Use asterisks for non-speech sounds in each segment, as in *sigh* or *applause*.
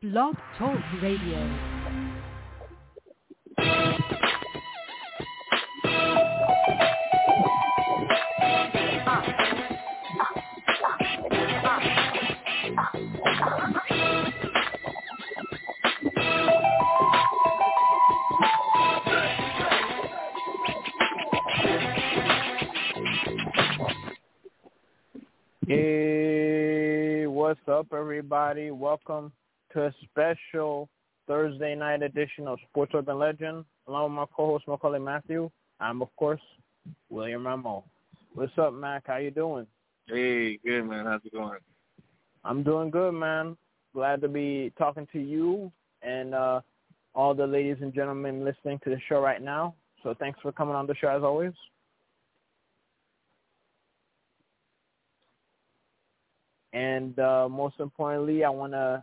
Blog Talk Radio. Hey, what's up, everybody? Welcome a special Thursday night edition of Sports Urban Legend. Along with my co-host Maccorley Mathieu, I'm of course William Rameau. What's up, Mac? How you doing? Hey, good man. How's it going? I'm doing good, man. Glad to be talking to you and uh, all the ladies and gentlemen listening to the show right now. So thanks for coming on the show as always. And uh, most importantly, I want to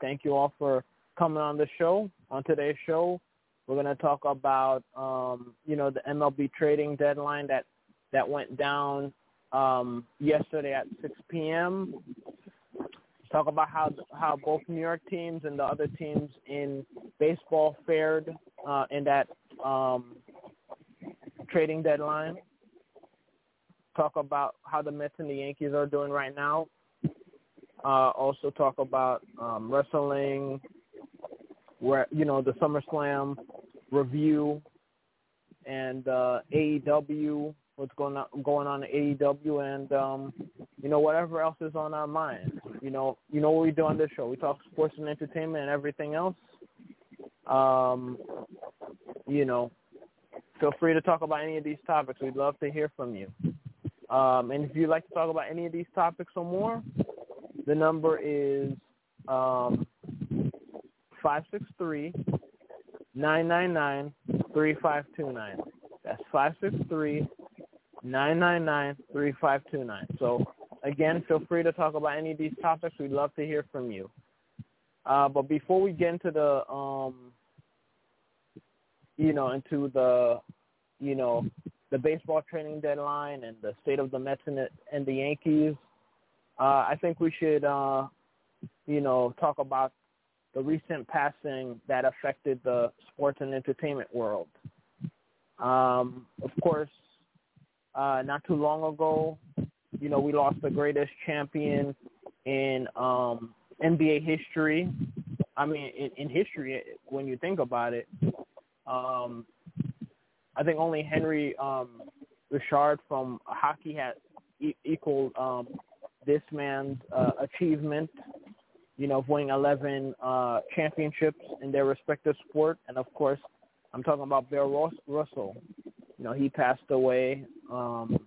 thank you all for coming on the show. On today's show, we're going to talk about um, you know the MLB trading deadline that that went down um, yesterday at 6 p.m. Talk about how how both New York teams and the other teams in baseball fared uh, in that um, trading deadline. Talk about how the Mets and the Yankees are doing right now uh, also talk about um, wrestling, where you know the SummerSlam review and uh, AEW, what's going on going on in AEW, and um, you know whatever else is on our mind. You know, you know what we do on this show. We talk sports and entertainment and everything else. Um, you know, feel free to talk about any of these topics. We'd love to hear from you. Um, and if you'd like to talk about any of these topics or more, the number is um, 563 999 3529. That's 563 999 3529. So, again, feel free to talk about any of these topics. We'd love to hear from you. Uh, but before we get into the, um, you know, into the, you know, the baseball training deadline and the state of the Mets and the, and the Yankees, uh, I think we should, uh, you know, talk about the recent passing that affected the sports and entertainment world. Um, of course, uh, not too long ago, you know, we lost the greatest champion in um, NBA history. I mean, in, in history, when you think about it, um, I think only Henri um, Richard from hockey had e- equal um, this man's uh, achievement, you know, of winning 11 uh, championships in their respective sport. And of course, I'm talking about Bill Russell. You know, he passed away um,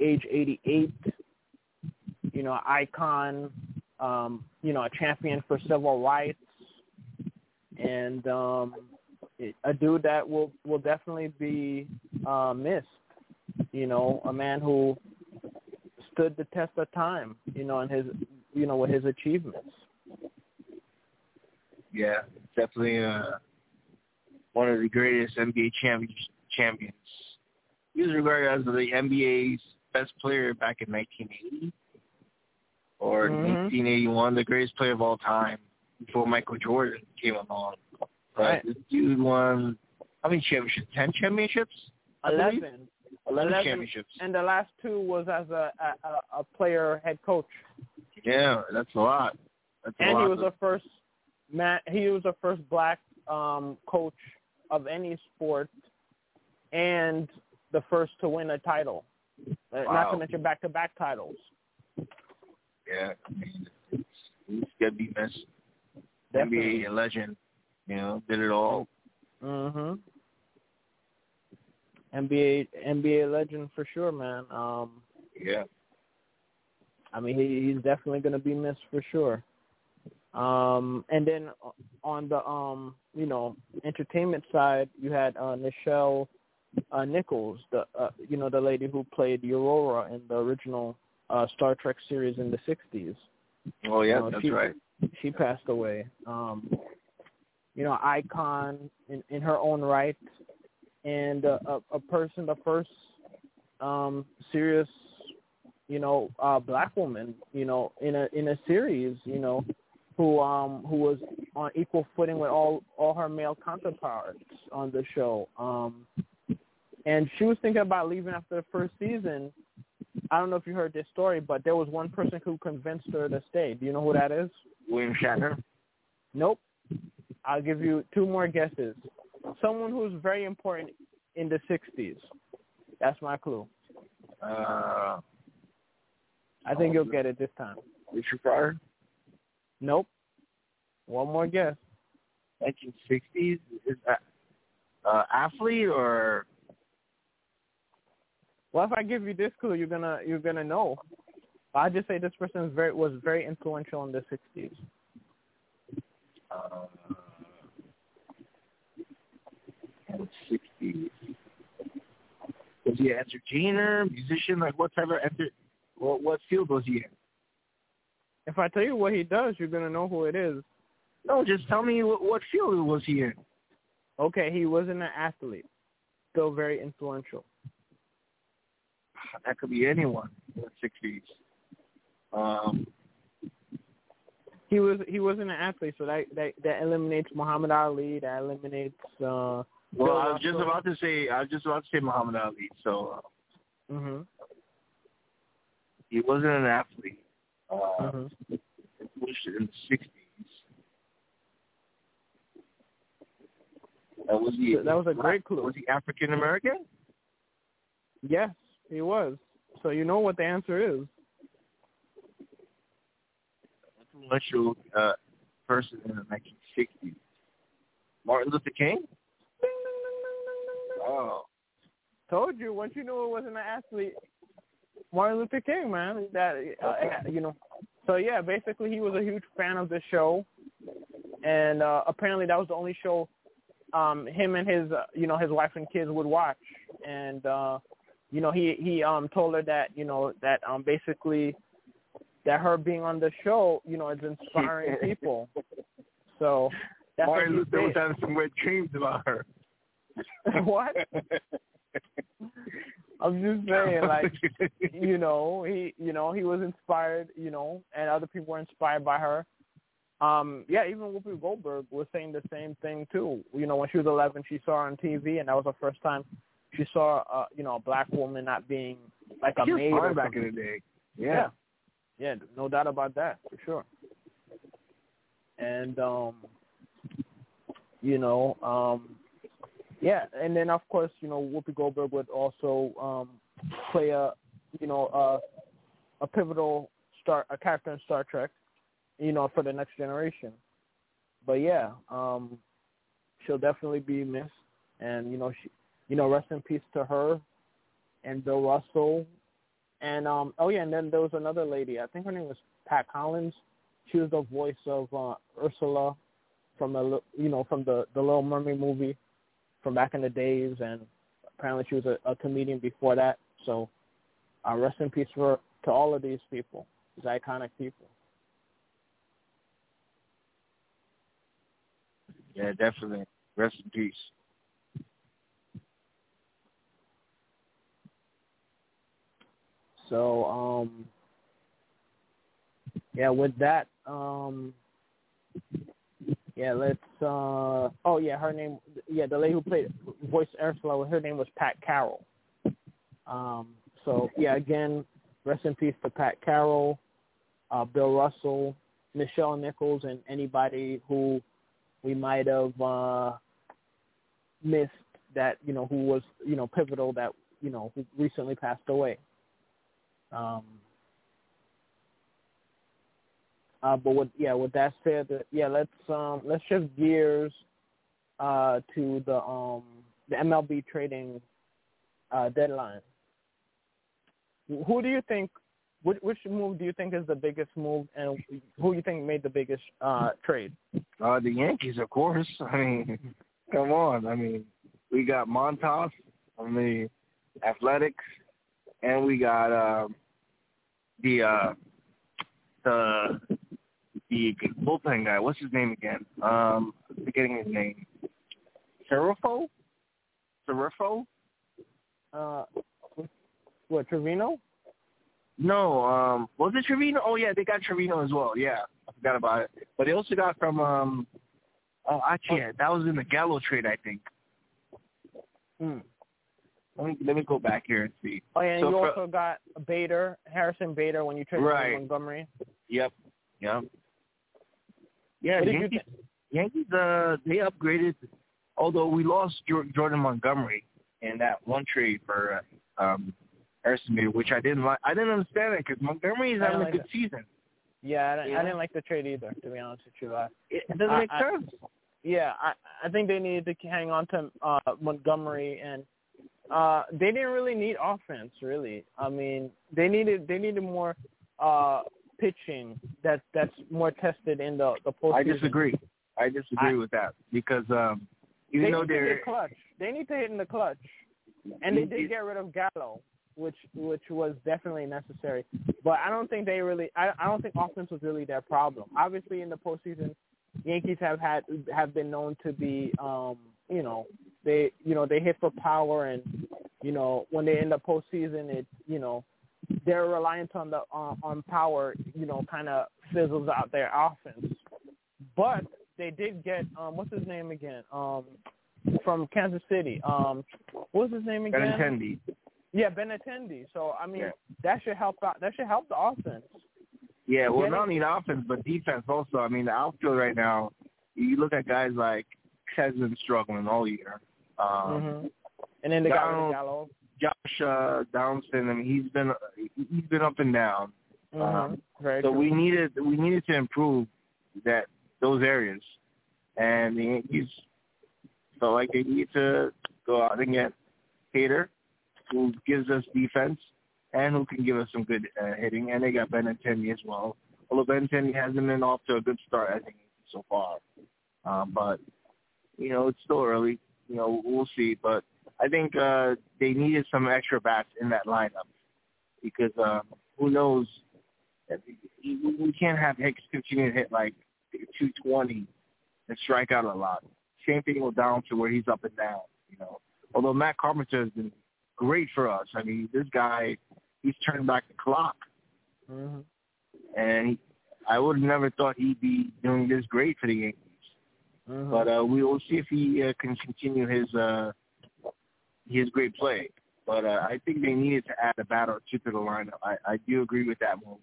age 88. You know, icon. Um, you know, a champion for civil rights, and um, a dude that will will definitely be uh, missed. You know, a man who stood the test of time, you know, and his, you know, with his achievements. Yeah, definitely uh, one of the greatest NBA champions. champions. He was regarded as the NBA's best player back in 1980 or mm-hmm. 1981, the greatest player of all time before Michael Jordan came along. But right. this dude won how many championships? Ten championships? Eleven. 11, championships. And the last two was as a a, a player head coach. Yeah, that's a lot. That's a and lot. he was the first man. He was the first black um, coach of any sport, and the first to win a title. Wow. Not to mention back-to-back titles. Yeah, I mean, it's, it's gonna be. Definitely. NBA legend, you know, did it all. Mhm. NBA NBA legend for sure, man. Um, yeah. I mean, he, he's definitely going to be missed for sure. Um, and then on the um, you know, entertainment side, you had uh, Nichelle uh, Nichols, the uh, you know the lady who played Uhura in the original uh, Star Trek series in the '60s. Oh yeah, you know, that's she, right. She passed away. Um, you know, icon in, in her own right and uh, a, a person, the first um, serious, you know, uh, black woman, you know, in a in a series, you know, who um who was on equal footing with all all her male counterparts on the show. Um and she was thinking about leaving after the first season. I don't know if you heard this story, but there was one person who convinced her to stay. Do you know who that is? William Shatner. Nope. I'll give you two more guesses. Someone who's very important in the '60s. That's my clue. Uh, I think you'll get it this time. Richard Pryor. Nope. One more guess. 1960s. Is that uh, athlete or Well, if I give you this clue, you're gonna you're gonna know. I just say this person very was very influential in the '60s. uh, 60s? Was he an entertainer, musician? Like what type of enter? What what field was he in? If I tell you what he does, you're gonna know who it is. No, just tell me what, what field was he in. Okay, he wasn't an athlete. Still very influential. That could be anyone in the 60s. Um, He was he wasn't an athlete, so that that, that eliminates Muhammad Ali. That eliminates. uh well, I was just about to say I was just about to say Muhammad Ali. So uh, Mhm. he wasn't an athlete. Uh, Mhm. in the 60s. Uh, was he? That was a great clue. Was he African American? Yes, he was. So you know what the answer is. Influential uh, person in the 1960s. Martin Luther King. Told you once you knew it wasn't an athlete, Martin Luther King, man. That uh, you know. So yeah, basically he was a huge fan of the show, and uh, apparently that was the only show um him and his uh, you know his wife and kids would watch, and uh, you know he he um told her that you know that um basically that her being on the show you know is inspiring *laughs* people. So that's Martin Luther was having some weird dreams about her. *laughs* what? *laughs* I'm just *laughs* saying, like, you know, he, you know, he was inspired, you know, and other people were inspired by her. Um, yeah, even Whoopi Goldberg was saying the same thing too. You know, when she was 11, she saw her on TV, and that was the first time she saw, uh, you know, a black woman not being like a She maid. back in the day. Yeah. Yeah, no doubt about that for sure. And um you know, um yeah, and then of course, you know, Whoopi Goldberg would also um play a you know, uh a pivotal star a character in Star Trek, you know, for the next generation. But yeah, um she'll definitely be missed and you know, she you know, rest in peace to her and Bill Russell and um oh yeah, and then there was another lady. I think her name was Pat Collins. She was the voice of uh, Ursula from the you know from the the Little Mermaid movie from back in the days, and apparently she was a, a comedian before that. So uh, rest in peace for to all of these people, these iconic people. Yeah, definitely. Rest in peace. So um yeah, with that um yeah, let's uh oh yeah, her name yeah, the lady who played voice Ursula, her name was Pat Carroll. Um so yeah, again, rest in peace to Pat Carroll, uh Bill Russell, Nichelle Nichols and anybody who we might have uh missed that, you know, who was, you know, pivotal that, you know, who recently passed away. Um, uh, but with yeah, with that said, uh, yeah, let's um, let's shift gears uh, to the um, the MLB trading uh, deadline. Who do you think? Which, which move do you think is the biggest move, and who you think made the biggest uh, trade? Uh, the Yankees, of course. *laughs* I mean, come on. I mean, we got Montas on the Athletics, and we got um, the uh, the the bullpen guy. What's his name again? Um, forgetting his name. Serifo? Serifo? Uh, what Trivino? No, um, was it Trivino? Oh yeah, they got Trivino as well. Yeah, I forgot about it. But they also got from um, oh actually, oh. that was in the Gallo trade, I think. Hmm. Let me let me go back here and see. Oh yeah, and so you also got Bader, Harrison Bader, when you traded right. Montgomery. Yep. Yep. Yeah, What Yankees. Yankees uh they upgraded although we lost Jor- Jordan Montgomery in that one trade for uh, um Bader, which I didn't like. I didn't understand it because Montgomery is I having a good that. season. Yeah, I didn't, Yeah. I didn't like the trade either, to be honest with you. I, It, it doesn't I- make I- sense. yeah, I I think they needed to hang on to uh Montgomery and uh they didn't really need offense really. I mean, they needed they needed more uh pitching that that's more tested in the the postseason. I disagree. I disagree I- with that because um They even though need to they're clutch. They need to hit in the clutch. And they did get rid of Gallo, which which was definitely necessary. But I don't think they really. I I don't think offense was really their problem. Obviously, in the postseason, Yankees have had have been known to be, um, you know, they you know they hit for power, and you know when they end the postseason, it you know their reliance on the on, on power, you know, kind of fizzles out their offense. But they did get um what's his name again? Um from Kansas City. Um what was his name again? Benintendi. Yeah, Benintendi. So I mean Yeah. that should help out that should help the offense. Yeah, well, not only the offense but defense also. I mean, the outfield right now, you look at guys like has been struggling all year. Um, hmm And then they got of Donald- Gallo. Josh uh, Donaldson, I mean, he's been he's been up and down. hmm Um, Very So we needed we needed to improve that those areas, and the Yankees felt like they need to go out and get Hader, who gives us defense and who can give us some good uh, hitting, and they got Benintendi as well. Although Benintendi hasn't been off to a good start, I think so far, um, but you know it's still early. You know we'll see, but I think uh, they needed some extra bats in that lineup because um, who knows we can't have Hicks continue to hit like 220 and strike out a lot. Same thing with down to where he's up and down. You know, although Matt Carpenter has been great for us. I mean, this guy, he's turned back the clock, hmm and he, I would have never thought he'd be doing this great for the Yankees. hmm But uh, we will see if he uh, can continue his uh, his great play. But uh, I think they needed to add a bat or two to the lineup. I, I do agree with that move.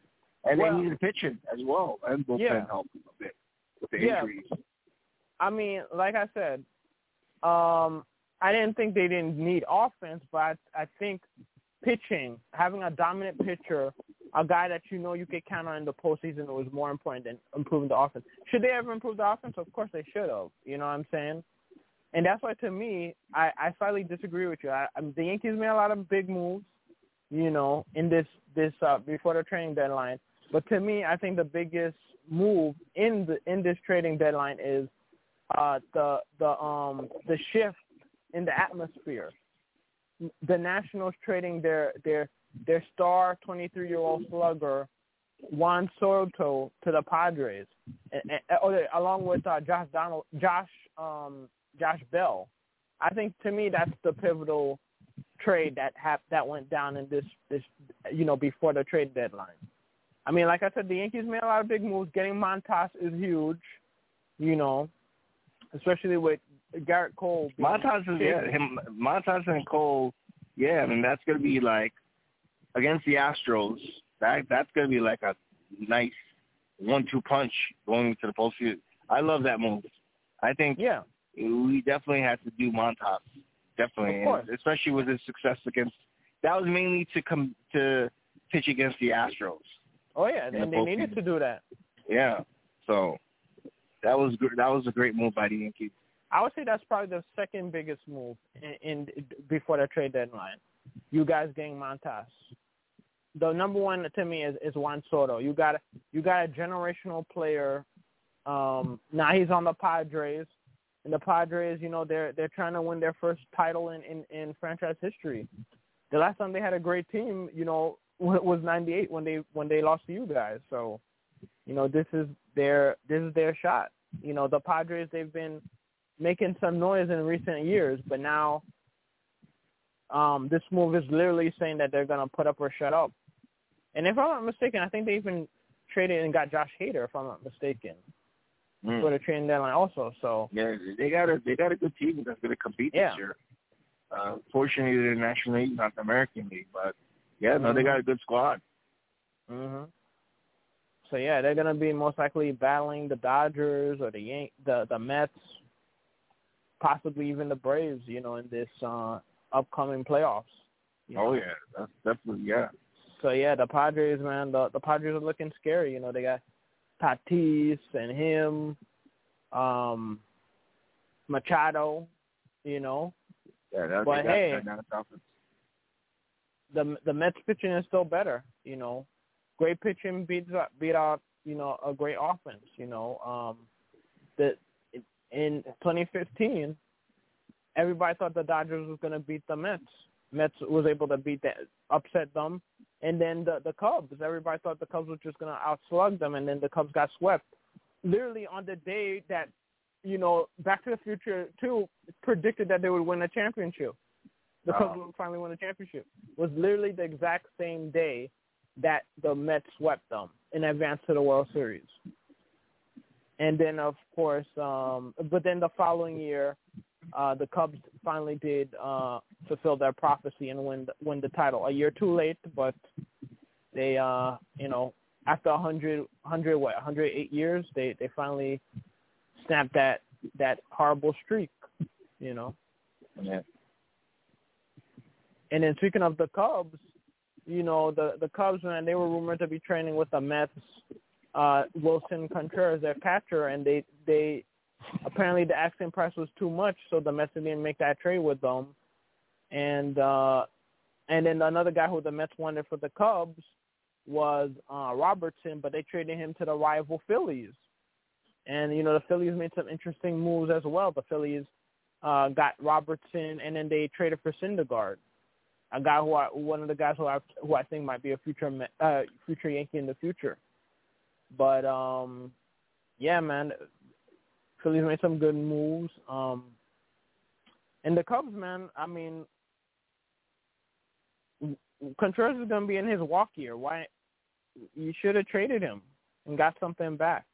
And Well- they needed pitching as well, and bullpen Yeah. help a bit with the Yeah. injuries. I mean, like I said, um, I didn't think they didn't need offense, but I, I think pitching, having a dominant pitcher, a guy that you know you could count on in the postseason was more important than improving the offense. Should they ever improve the offense? Of course they should have. You know what I'm saying? And that's why, to me, I, I slightly disagree with you. I, the Yankees made a lot of big moves, you know, in this this uh, before the trading deadline. But to me, I think the biggest move in the in this trading deadline is uh, the the um the shift in the atmosphere. The Nationals trading their their their star 23 year old slugger Juan Soto to the Padres, and, and, oh, along with uh, Josh Donald, Josh um, Josh Bell. I think to me that's the pivotal trade that hap- that went down in this this you know before the trade deadline. I mean, like I said, the Yankees made a lot of big moves. Getting Montas is huge, you know, especially with Gerrit Cole. Montas is yeah, him Montas and Cole, yeah, I mean that's gonna be like against the Astros. That that's gonna be like a nice one-two punch going into the postseason. I love that move. I think Yeah, we definitely had to do Montas, definitely, Of course. and especially with his success against. That was mainly to come to pitch against the Astros. oh yeah, and they needed postseason. to do that. Yeah, so that was gr- that was a great move by the Yankees. I would say that's probably the second biggest move in, in before the trade deadline. You guys getting Montas. The number one to me is, is Juan Soto. You got a, you got a generational player. Um, now he's on the Padres, and the Padres, you know, they're they're trying to win their first title in, in, in franchise history. The last time they had a great team, you know, *laughs* was '98 when they when they lost to you guys. So, you know, this is their this is their shot. You know, the Padres they've been making some noise in recent years, but now um, this move is literally saying that they're going to put up or shut up. And if I'm not mistaken, I think they even traded and got Josh Hader, if I'm not mistaken, Mm. for the trading deadline also. So Yeah, they got a they got a good team that's going to compete Yeah. this year. Uh, fortunately, the National League, not the American League, but yeah, no, they Mhm. got a good squad. hmm So yeah, they're gonna be most likely battling the Dodgers or the Yan- the the Mets, possibly even the Braves. You know, in this uh, upcoming playoffs. you know. Oh yeah, that's definitely yeah. So yeah, the Padres, man, the the Padres are looking scary. You know, they got Tatis and him, um, Machado. You know, Yeah, that, But hey. that offense. the the Mets pitching is still better. You know, great pitching beats out, beat out you know a great offense. You know, um, the in 2015, everybody thought the Dodgers was going to beat the Mets. Mets was able to beat that, upset them, and then the the Cubs. Everybody thought the Cubs were just going to outslug them, and then the Cubs got swept. Literally on the day that, you know, Back to the Future two predicted that they would win a championship. The Cubs would finally win a championship. Was literally the exact same day that the Mets swept them in advance to the World Series. And then, of course, um, but then the following year, uh, the Cubs finally did uh, fulfill their prophecy and win the, win the title. A year too late, but they, uh, you know, after 100, 100 what, 108 years, they they finally snapped that that horrible streak. You know. Yeah. And then speaking of the Cubs, you know, the the Cubs man, they were rumored to be training with the Mets, uh, Willson Contreras, their catcher, and they they apparently the asking price was too much, so the Mets didn't make that trade with them. And uh and then another guy who the Mets wanted for the Cubs was uh Robertson, but they traded him to the rival Phillies. And you know, the Phillies made some interesting moves as well. The Phillies uh got Robertson and then they traded for Syndergaard a guy who I, one of the guys who I who I think might be a future uh future Yankee in the future. But um yeah, man, Phillies made some good moves. Um and the Cubs, man, I mean Contreras is going to be in his walk year. Why you should have traded him and got something back.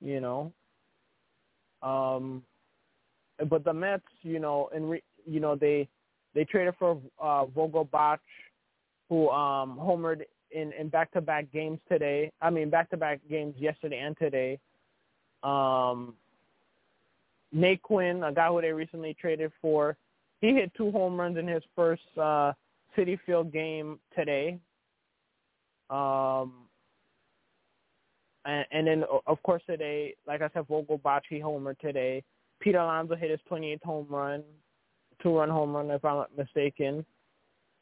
You know. Um but the Mets, you know, and re, you know they they traded for uh, Vogelbach, who um, homered in, in back-to-back games today. I mean, back-to-back games yesterday and today. Um, Naquin, a guy who they recently traded for, he hit two home runs in his first uh, Citi Field game today. Um, and, and then, of course, today, like I said, Vogelbach, he homered today. Pete Alonso hit his 28th home run two-run home run, if I'm not mistaken.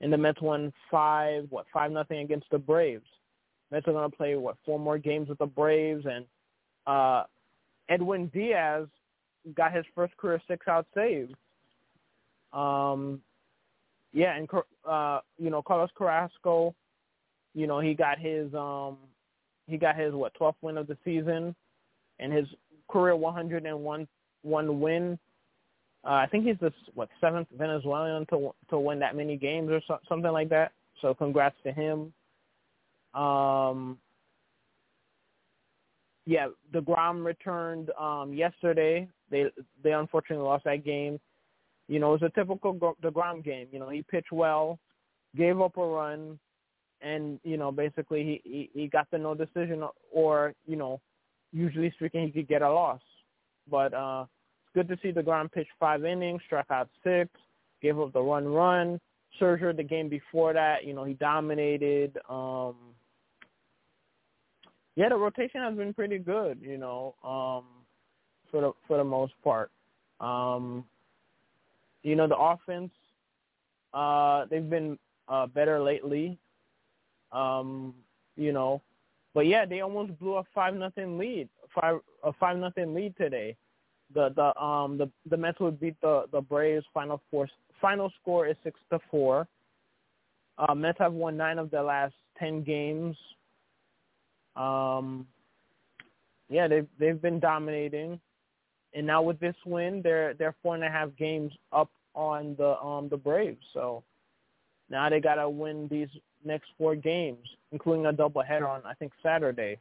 And the Mets won five, what, five nothing against the Braves. Mets are going to play what four more games with the Braves, and uh, Edwin Diaz got his first career six-out save. Um, yeah, and uh, you know Carlos Carrasco, you know he got his um, he got his what 12th win of the season, and his career 101 one win uh, I think he's the what seventh Venezuelan to to win that many games or so, something like that. So congrats to him. Um, yeah, Degrom returned um, yesterday. They they unfortunately lost that game. You know, it was a typical Degrom game. You know, he pitched well, gave up a run, and you know, basically he he, he got the no decision, or you know, usually speaking, he could get a loss. But uh, it's good to see DeGrom pitch five innings, struck out six, gave up the one run. Scherzer, the game before that, you know, he dominated. Um, yeah, the rotation has been pretty good, you know, um, for the for the most part. Um, you know, the offense, uh, they've been uh, better lately. Um, you know, but yeah, they almost blew a five nothing lead, five a five nothing lead today the the um the the Mets would beat the the Braves. Final four final score is six to four. Uh, Mets have won nine of their last ten games. Um, yeah, they've they've been dominating, and now with this win, they're they're four and a half games up on the um the Braves. So now they gotta win these next four games. including a doubleheader on I think Saturday.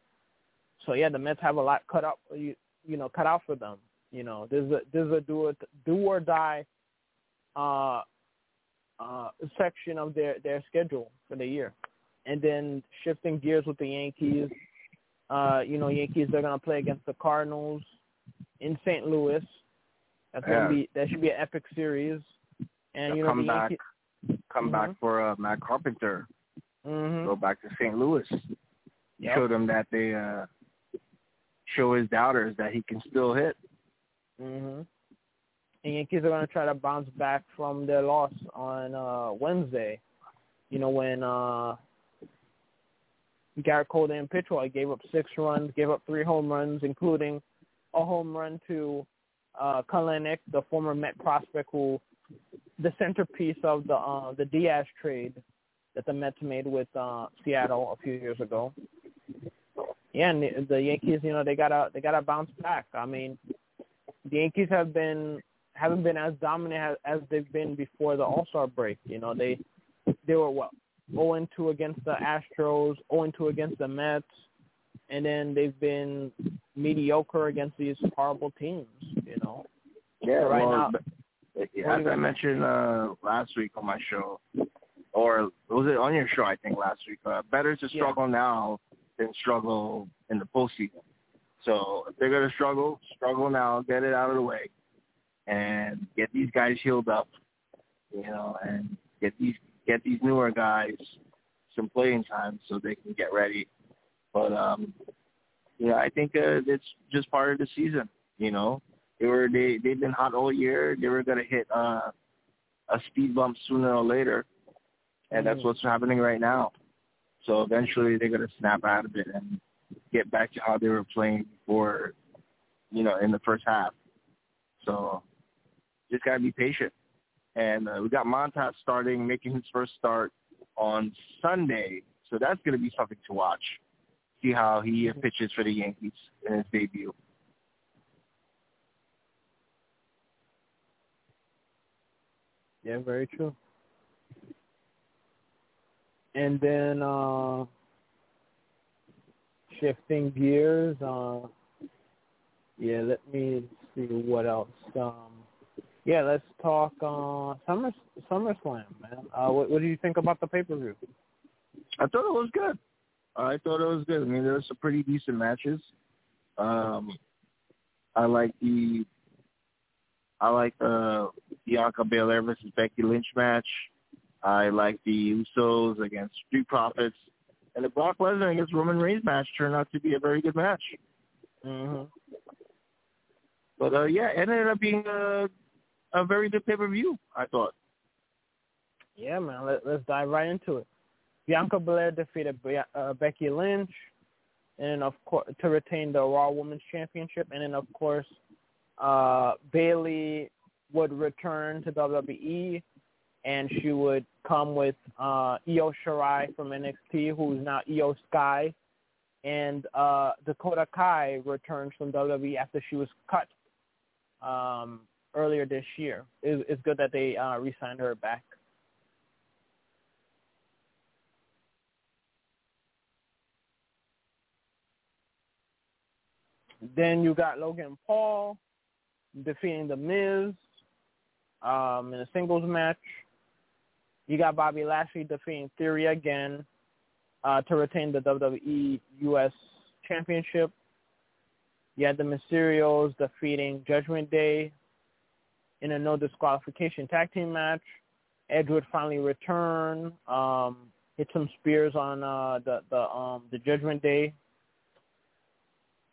So yeah, the Mets have a lot cut up you you know cut out for them. You know, there's a there's a do or do or die uh, uh, section of their their schedule for the year, and then shifting gears with the Yankees. Uh, you know, Yankees they're gonna play against the Cardinals in St. Louis. That's Yeah. gonna be that should be an epic series. And They'll you know come the back, Yankees. come Mhm. back for uh, Matt Carpenter. Mm-hmm. Go back to St. Louis. Yep. Show them that they uh, show his doubters that he can still hit. hmm And Yankees are going to try to bounce back from their loss on uh Wednesday. You know when uh Gerrit Cole well. He gave up six runs, gave up three home runs, including a home run to uh Kelenic, the former Met prospect who the centerpiece of the uh the Diaz trade that the Mets made with uh Seattle a few years ago. Yeah, and the, the Yankees, you know, they gotta they gotta bounce back. I mean, the Yankees have been haven't been as dominant as, as they've been before the All Star break. You know, they they were what 0 and 2 against the Astros, 0-2 against the Mets, and then they've been mediocre against these horrible teams. You know, Yeah, right well, now- yeah, as I mentioned uh, last week on my show, or was it on your show? I think last week. Uh, better to Yeah. struggle now than struggle in the postseason. So if they're gonna struggle, struggle now, get it out of the way, and get these guys healed up, you know, and get these get these newer guys some playing time so they can get ready. But um, yeah, I think uh, it's just part of the season, you know. They were they they've been hot all year. They were gonna hit uh, a speed bump sooner or later, and that's Mhm. what's happening right now. So eventually they're gonna snap out of it and get back to how they were playing before, you know, in the first half. So just gotta be patient. And uh, we got Montas starting, making his first start on Sunday. So that's gonna be something to watch. See how he uh, pitches for the Yankees in his debut. yeah, very true. And then uh shifting gears, uh yeah, let me see what else. Um yeah, let's talk uh Summer SummerSlam, man. Uh what what do you think about the pay per view? I thought it was good. I thought it was good. I mean, there were some pretty decent matches. Um, I like the I like the Bianca Belair versus Becky Lynch match. I like the Usos against Street Profits, and the Brock Lesnar against Roman Reigns match turned out to be a very good match. Mhm. But uh, yeah, it ended up being a a very good pay per view. I thought. Yeah, man. Let, let's dive right into it. Bianca Belair defeated uh, Becky Lynch, and of course to retain the Raw Women's Championship, and then of course uh, Bayley would return to WWE, and she would come with uh, Io Shirai from NXT, who's now Iyo Sky, and uh, Dakota Kai returns from WWE after she was cut um, earlier this year. It's, it's good that they uh, re-signed her back. Then you got Logan Paul defeating The Miz um, in a singles match. You got Bobby Lashley defeating Theory again uh, to retain the WWE U.S. Championship. You had the Mysterios defeating Judgment Day in a no disqualification tag team match. Edge would finally return, um, hit some spears on uh, the the um, the Judgment Day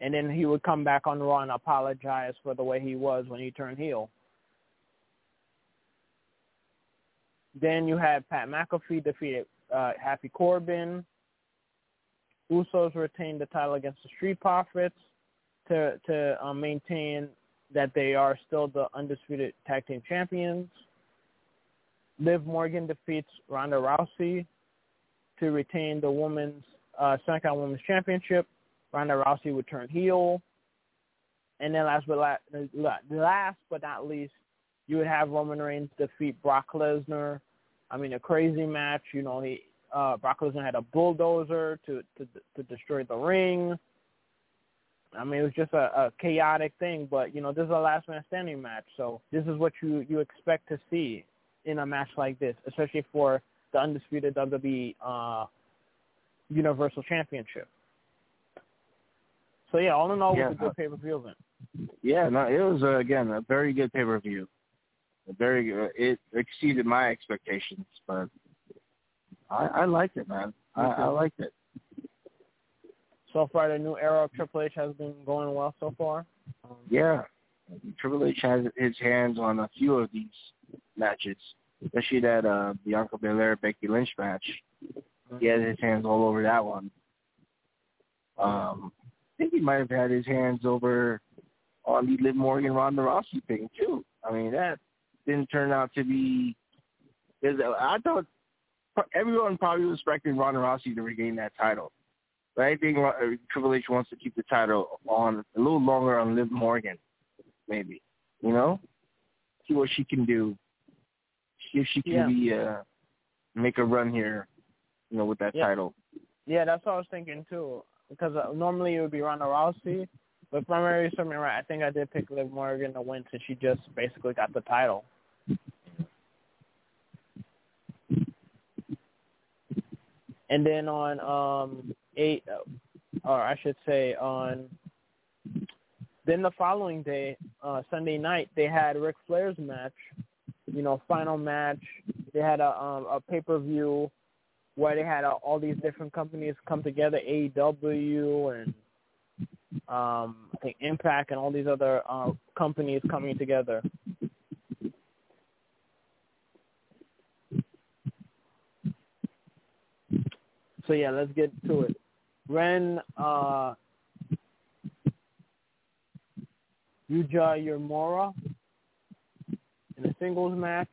and then he would come back on Raw and apologize for the way he was when he turned heel. Then you had Pat McAfee defeated uh, Happy Corbin. Usos retained the title against the Street Profits to to um, maintain that they are still the undisputed tag team champions. Liv Morgan defeats Ronda Rousey to retain the women's uh, SmackDown Women's Championship. Ronda Rousey would turn heel. And then last but last, last but not least, you would have Roman Reigns defeat Brock Lesnar. I mean, a crazy match. You know, he uh, Brock Lesnar had a bulldozer to to to destroy the ring. I mean, it was just a, a chaotic thing, but you know, this is a last man standing match, so this is what you you expect to see in a match like this, especially for the undisputed WWE uh, Universal Championship. So yeah, all in all, Yeah. it was a good pay per view event. Yeah, no, it was uh, again a very good pay per view. Very uh, it exceeded my expectations, but I, I liked it, man. I, I liked it. So far, the new era of Triple H has been going well so far. Um, Yeah, Triple H has his hands on a few of these matches, especially that uh, Bianca Belair Becky Lynch match. He has his hands all over that one. Um, I think he might have had his hands over on the Liv Morgan Ronda Rousey thing too. I mean that didn't turn out to be. I thought everyone probably was expecting Ronda Rousey to regain that title. But I think uh, Triple H wants to keep the title on a little longer on Liv Morgan, maybe. You know, see what she can do. See if she can Yeah. be uh, make a run here. You know, with that Yeah. title. Yeah, that's what I was thinking too. Because uh, normally it would be Ronda Rousey, but if I'm really something right, I think I did pick Liv Morgan to win since she just basically got the title. And then on um eight, or I should say on, then the following day, uh Sunday night, they had Ric Flair's match. You know, final match. They had a um a pay per view where they had uh, all these different companies come together, AEW and um, I think Impact and all these other uh, companies coming together. So yeah, let's get to it. Ren uh, Yuya Uemura in a singles match.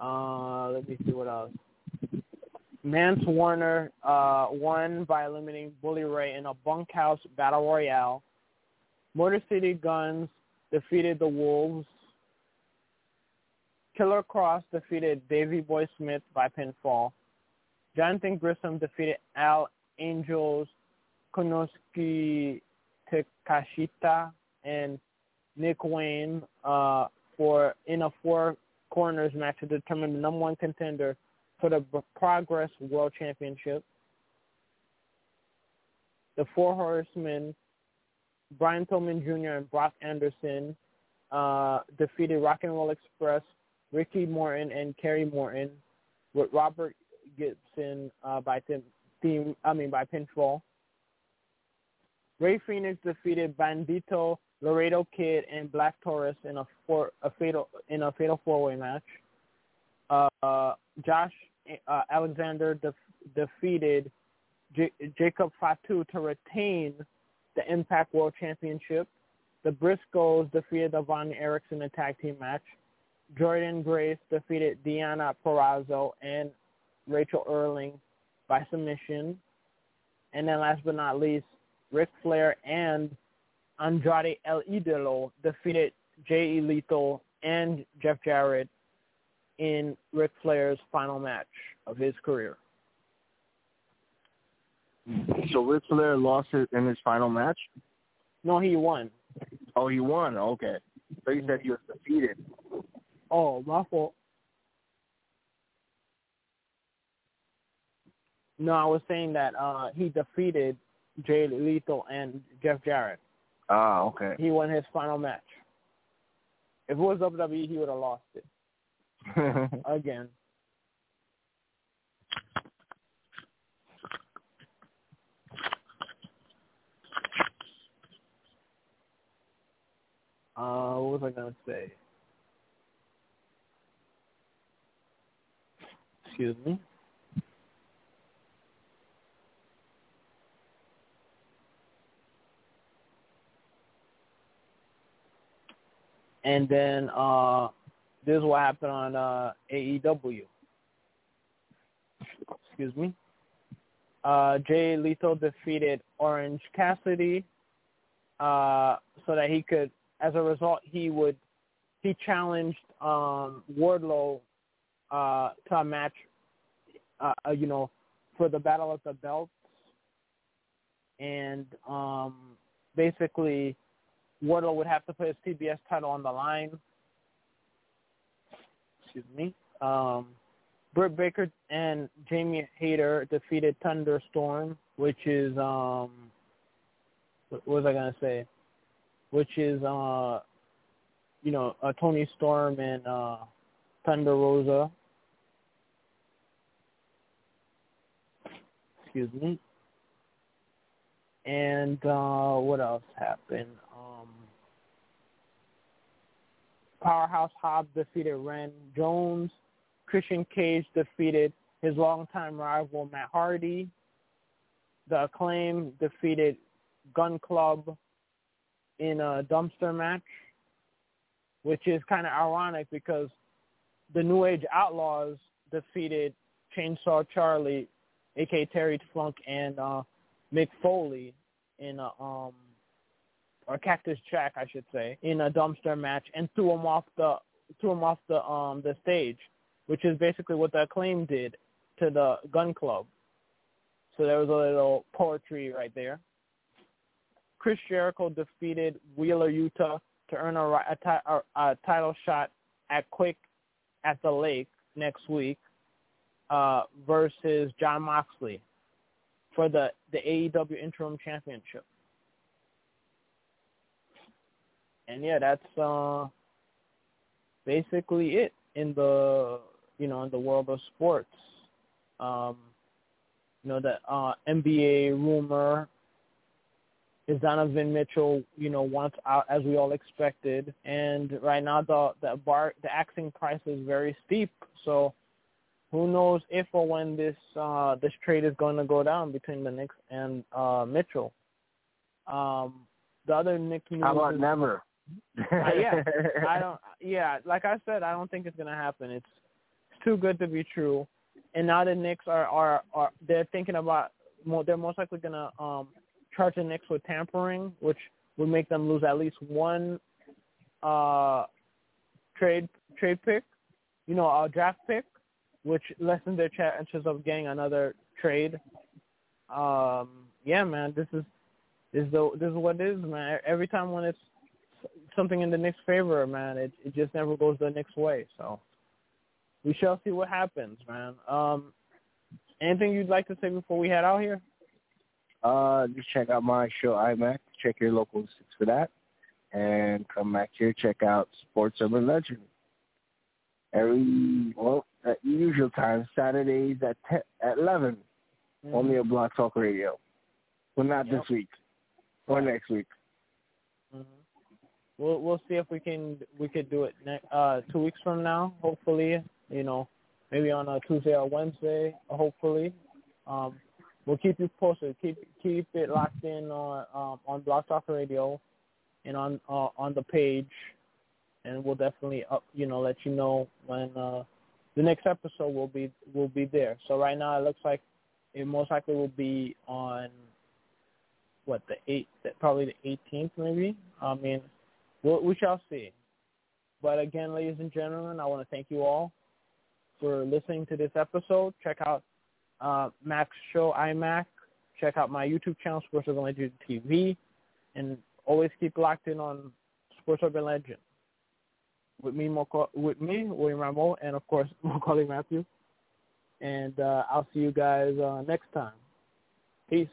Uh, let me see what else. Mance Warner uh, won by eliminating Bully Ray in a bunkhouse battle royale. Motor City Guns defeated the Wolves. Killer Kross defeated Davey Boy Smith by pinfall. Jonathan Gresham defeated Al Angels, Konosuke Takeshita, and Nick Wayne uh, for in a four corners match to determine the number one contender for the Progress World Championship. The Four Horsemen, Brian Pillman Jr. and Brock Anderson, uh, defeated Rock and Roll Express, Ricky Morton and Kerry Morton, with Robert Gibson uh, by team, I mean by pinfall. Rey Fenix defeated Bandito, Laredo Kid, and Black Taurus in a four a fatal in a fatal four way match. Uh, Josh uh, Alexander def- defeated J- Jacob Fatu to retain the Impact World Championship. The Briscoes defeated the Von Erichs in a tag team match. Jordynne Grace defeated Deonna Purrazzo and Rachael Ellering by submission. And then last but not least, Ric Flair and Andrade El Idolo defeated Jay Lethal and Jeff Jarrett in Ric Flair's final match of his career. So Ric Flair lost it in his final match. No, he won. Oh, he won. Okay. So you said he was defeated. Oh, my fault. No, I was saying that uh he defeated Jay Lethal and Jeff Jarrett. Ah, okay. He won his final match. If it was WWE, he would have lost it *laughs* again. Uh, what was I gonna say? Excuse me. And then uh, this is what happened on uh, AEW. Excuse me. Uh, Jay Lethal defeated Orange Cassidy uh, so that he could, as a result, he would, he challenged um, Wardlow uh, to a match uh, uh, you know, for the battle of the belts, and um, basically Wardlow would have to put his TBS title on the line. Excuse me. Um, Britt Baker and Jamie Hayter defeated Thunderstorm, which is um, what was I gonna say? Which is uh, you know, uh, Toni Storm and uh, Thunder Rosa. Excuse me. And uh, what else happened? Um, Powerhouse Hobbs defeated Ren Jones. Christian Cage defeated his longtime rival Matt Hardy. The Acclaim defeated Gunn Club in a dumpster match, which is kind of ironic because the New Age Outlaws defeated Chainsaw Charlie, aka Terry Funk, and uh, Mick Foley in a um or Cactus Jack, I should say, in a dumpster match and threw him off the threw him off the um the stage, which is basically what the acclaim did to the Gunn Club. So there was a little poetry right there. Chris Jericho defeated Wheeler Yuta to earn a, a, a, a title shot at Quake at the Lake next week uh, versus Jon Moxley for the, the AEW Interim Championship. And yeah, that's uh, basically it in the you know in the world of sports. Um, you know the uh, NBA rumor is Donovan Mitchell, you know, wants out as we all expected, and right now the the bar the asking price is very steep. So who knows if or when this uh, this trade is going to go down between the Knicks and uh, Mitchell. Um, the other Knicks news. How about is, never? Uh, yeah, *laughs* I don't. Yeah, like I said, I don't think it's going to happen. It's it's too good to be true. And now the Knicks are are are they're thinking about. They're most likely going to um, charge the Knicks with tampering, which would make them lose at least one uh, trade trade pick. You know, a draft pick which lessened their chances of getting another trade. Um, yeah, man, this is this is the this is what it is, man. Every time when it's something in the Knicks' favor, man, it it just never goes the Knicks' way. So we shall see what happens, man. Um, anything you'd like to say before we head out here? Uh, just check out my show IMAC. Check your local for that, and come back here. Check out Sports Urban Legend every well at usual time Saturdays at 10, at 11 mm-hmm. only a Blog Talk Radio. Well, not yep. this week or next week. Mm-hmm. We'll we'll see if we can we could do it next uh two weeks from now. Hopefully, you know, maybe on a Tuesday or Wednesday. Hopefully, um, we'll keep you posted. Keep keep it locked in on um, on Blog Talk Radio and on uh, on the page and we'll definitely up, you know, let you know when uh, the next episode will be will be there. So right now it looks like it most likely will be on what the eight, probably the 18th maybe. I mean, we shall see. But again, ladies and gentlemen, I want to thank you all for listening to this episode. Check out uh, Mac's show, iMac. Check out my YouTube channel, Sports Urban Legend TV. And always keep locked in on Sports Urban Legend with me, with me, William Rameau, and of course, *laughs* Maccorley Mathieu. And uh, I'll see you guys uh, next time. Peace.